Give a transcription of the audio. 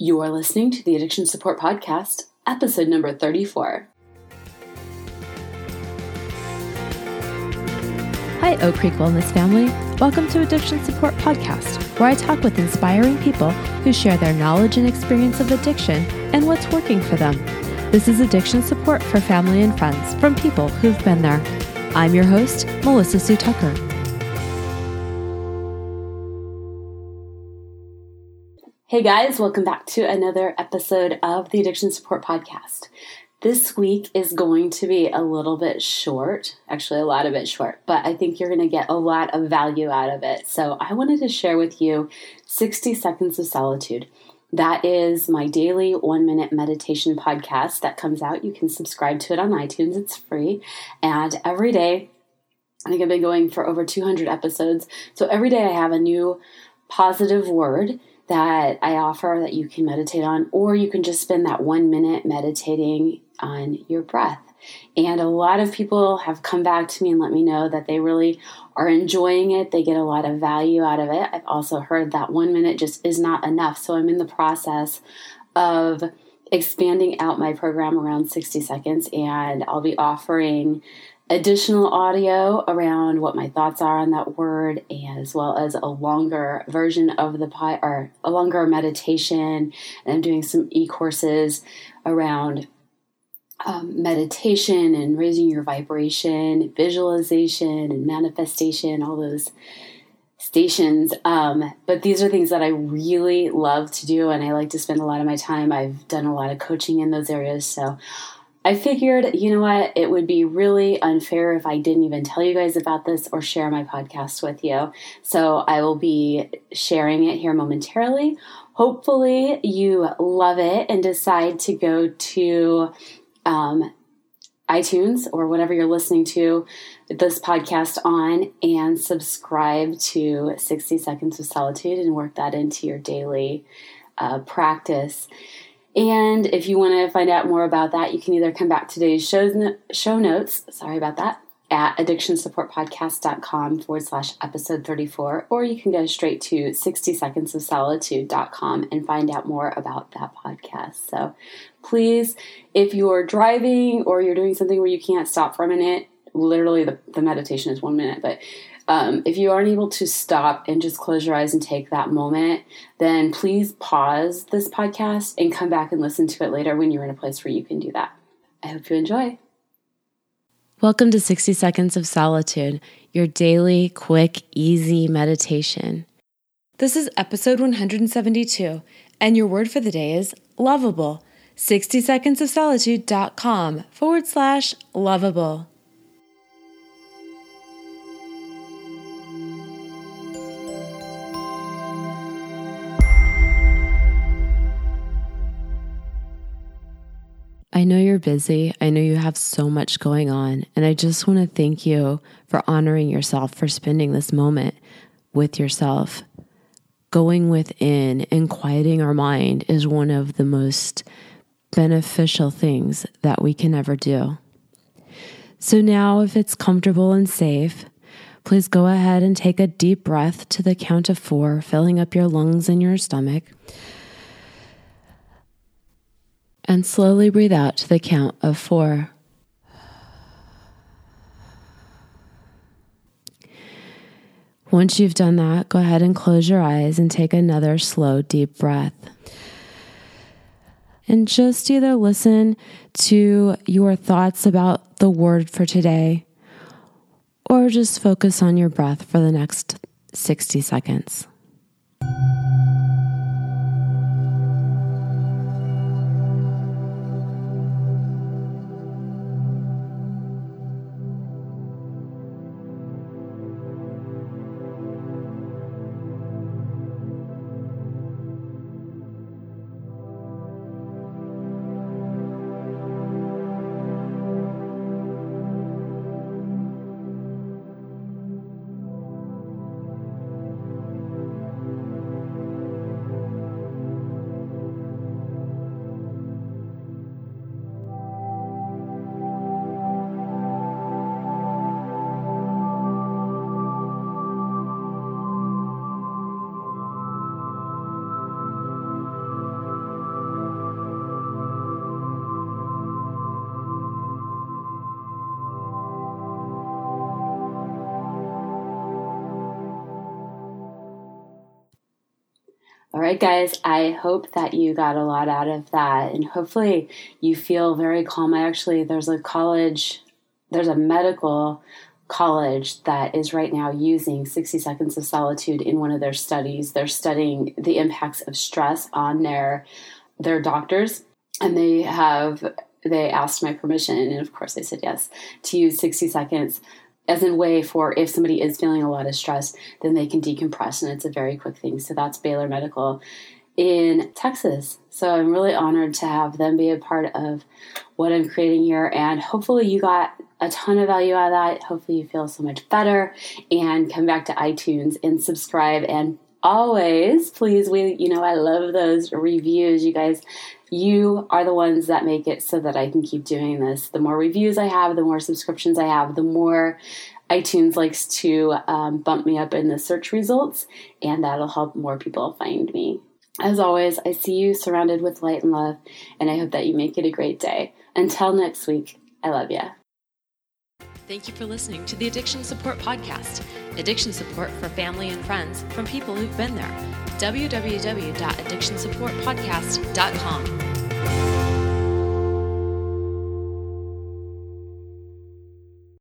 You are listening to the Addiction Support Podcast, episode number 34. Hi, Oak Creek Wellness family. Welcome to Addiction Support Podcast, where I talk with inspiring people who share their knowledge and experience of addiction and what's working for them. This is addiction support for family and friends from people who've been there. I'm your host, Melissa Sue Tucker. Hey guys, welcome back to another episode of the Addiction Support Podcast. This week is going to be a little bit short, actually, a lot of it short, but I think you're going to get a lot of value out of it. So, I wanted to share with you 60 Seconds of Solitude. That is my daily one minute meditation podcast that comes out. You can subscribe to it on iTunes, it's free. And every day, I think I've been going for over 200 episodes. So, every day I have a new positive word that I offer that you can meditate on, or you can just spend that one minute meditating on your breath. And a lot of people have come back to me and let me know that they really are enjoying it. They get a lot of value out of it. I've also heard that one minute just is not enough. So I'm in the process of expanding out my program around 60 seconds, and I'll be offering additional audio around what my thoughts are on that word, as well as a longer version of the pie or a longer meditation. And I'm doing some e courses around um, meditation and raising your vibration, visualization and manifestation, all those stations. Um, but these are things that I really love to do, and I like to spend a lot of my time. I've done a lot of coaching in those areas, so I figured, you know what, it would be really unfair if I didn't even tell you guys about this or share my podcast with you. So I will be sharing it here momentarily. Hopefully, you love it and decide to go to um, iTunes or whatever you're listening to this podcast on and subscribe to 60 Seconds of Solitude and work that into your daily uh, practice. And if you want to find out more about that, you can either come back to today's shows, show notes, sorry about that, at addictionsupportpodcast.com forward slash episode 34, or you can go straight to 60secondsofsolitude.com and find out more about that podcast. So please, if you're driving or you're doing something where you can't stop for a minute, literally the, the meditation is one minute, but um, if you aren't able to stop and just close your eyes and take that moment, then please pause this podcast and come back and listen to it later when you're in a place where you can do that. I hope you enjoy. Welcome to 60 Seconds of Solitude, your daily, quick, easy meditation. This is episode 172, and your word for the day is lovable. 60secondsofsolitude.com forward slash lovable. I know you're busy. I know you have so much going on. And I just want to thank you for honoring yourself, for spending this moment with yourself. Going within and quieting our mind is one of the most beneficial things that we can ever do. So now, if it's comfortable and safe, please go ahead and take a deep breath to the count of four, filling up your lungs and your stomach and slowly breathe out to the count of four. Once you've done that, go ahead and close your eyes and take another slow, deep breath. And just either listen to your thoughts about the word for today or just focus on your breath for the next 60 seconds. Right, guys, I hope that you got a lot out of that and hopefully you feel very calm. I actually, there's a college, there's a medical college that is right now using 60 seconds of solitude in one of their studies. They're studying the impacts of stress on their their doctors and they have they asked my permission and of course I said yes to use 60 seconds as a way for if somebody is feeling a lot of stress, then they can decompress and it's a very quick thing. So that's Baylor Medical in Texas. So I'm really honored to have them be a part of what I'm creating here. And hopefully, you got a ton of value out of that. Hopefully, you feel so much better and come back to iTunes and subscribe. And always, please, we, you know, I love those reviews. You guys, you are the ones that make it so that I can keep doing this. The more reviews I have, the more subscriptions I have, the more iTunes likes to um, bump me up in the search results, and that'll help more people find me. As always, I see you surrounded with light and love, and I hope that you make it a great day. Until next week, I love you. Thank you for listening to the Addiction Support Podcast. Addiction support for family and friends from people who've been there. www.addictionsupportpodcast.com.